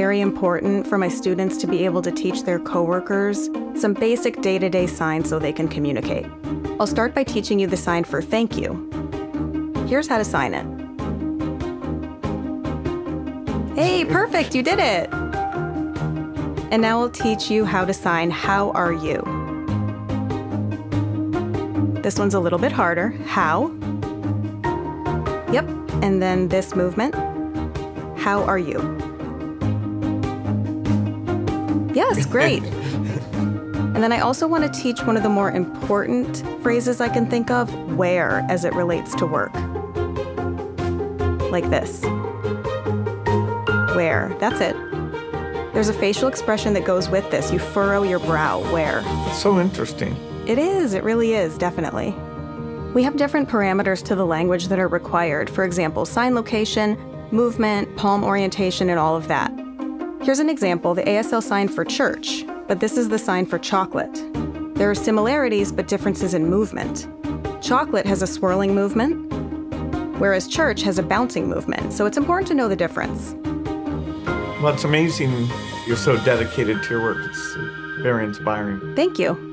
very important for my students to be able to teach their coworkers some basic day to day signs so they can communicate. I'll start by teaching you the sign for thank you. Here's how to sign it. Hey, perfect, you did it! And now I'll teach you how to sign how are you. This one's a little bit harder. How? Yep, and then this movement. How are you? Yes, great. and then I also want to teach one of the more important phrases I can think of where as it relates to work. Like this. Where. That's it. There's a facial expression that goes with this. You furrow your brow. Where. It's so interesting. It is. It really is, definitely. We have different parameters to the language that are required. For example, sign location, movement, palm orientation, and all of that. Here's an example the ASL sign for church, but this is the sign for chocolate. There are similarities but differences in movement. Chocolate has a swirling movement, whereas church has a bouncing movement, so it's important to know the difference. Well, it's amazing you're so dedicated to your work. It's very inspiring. Thank you.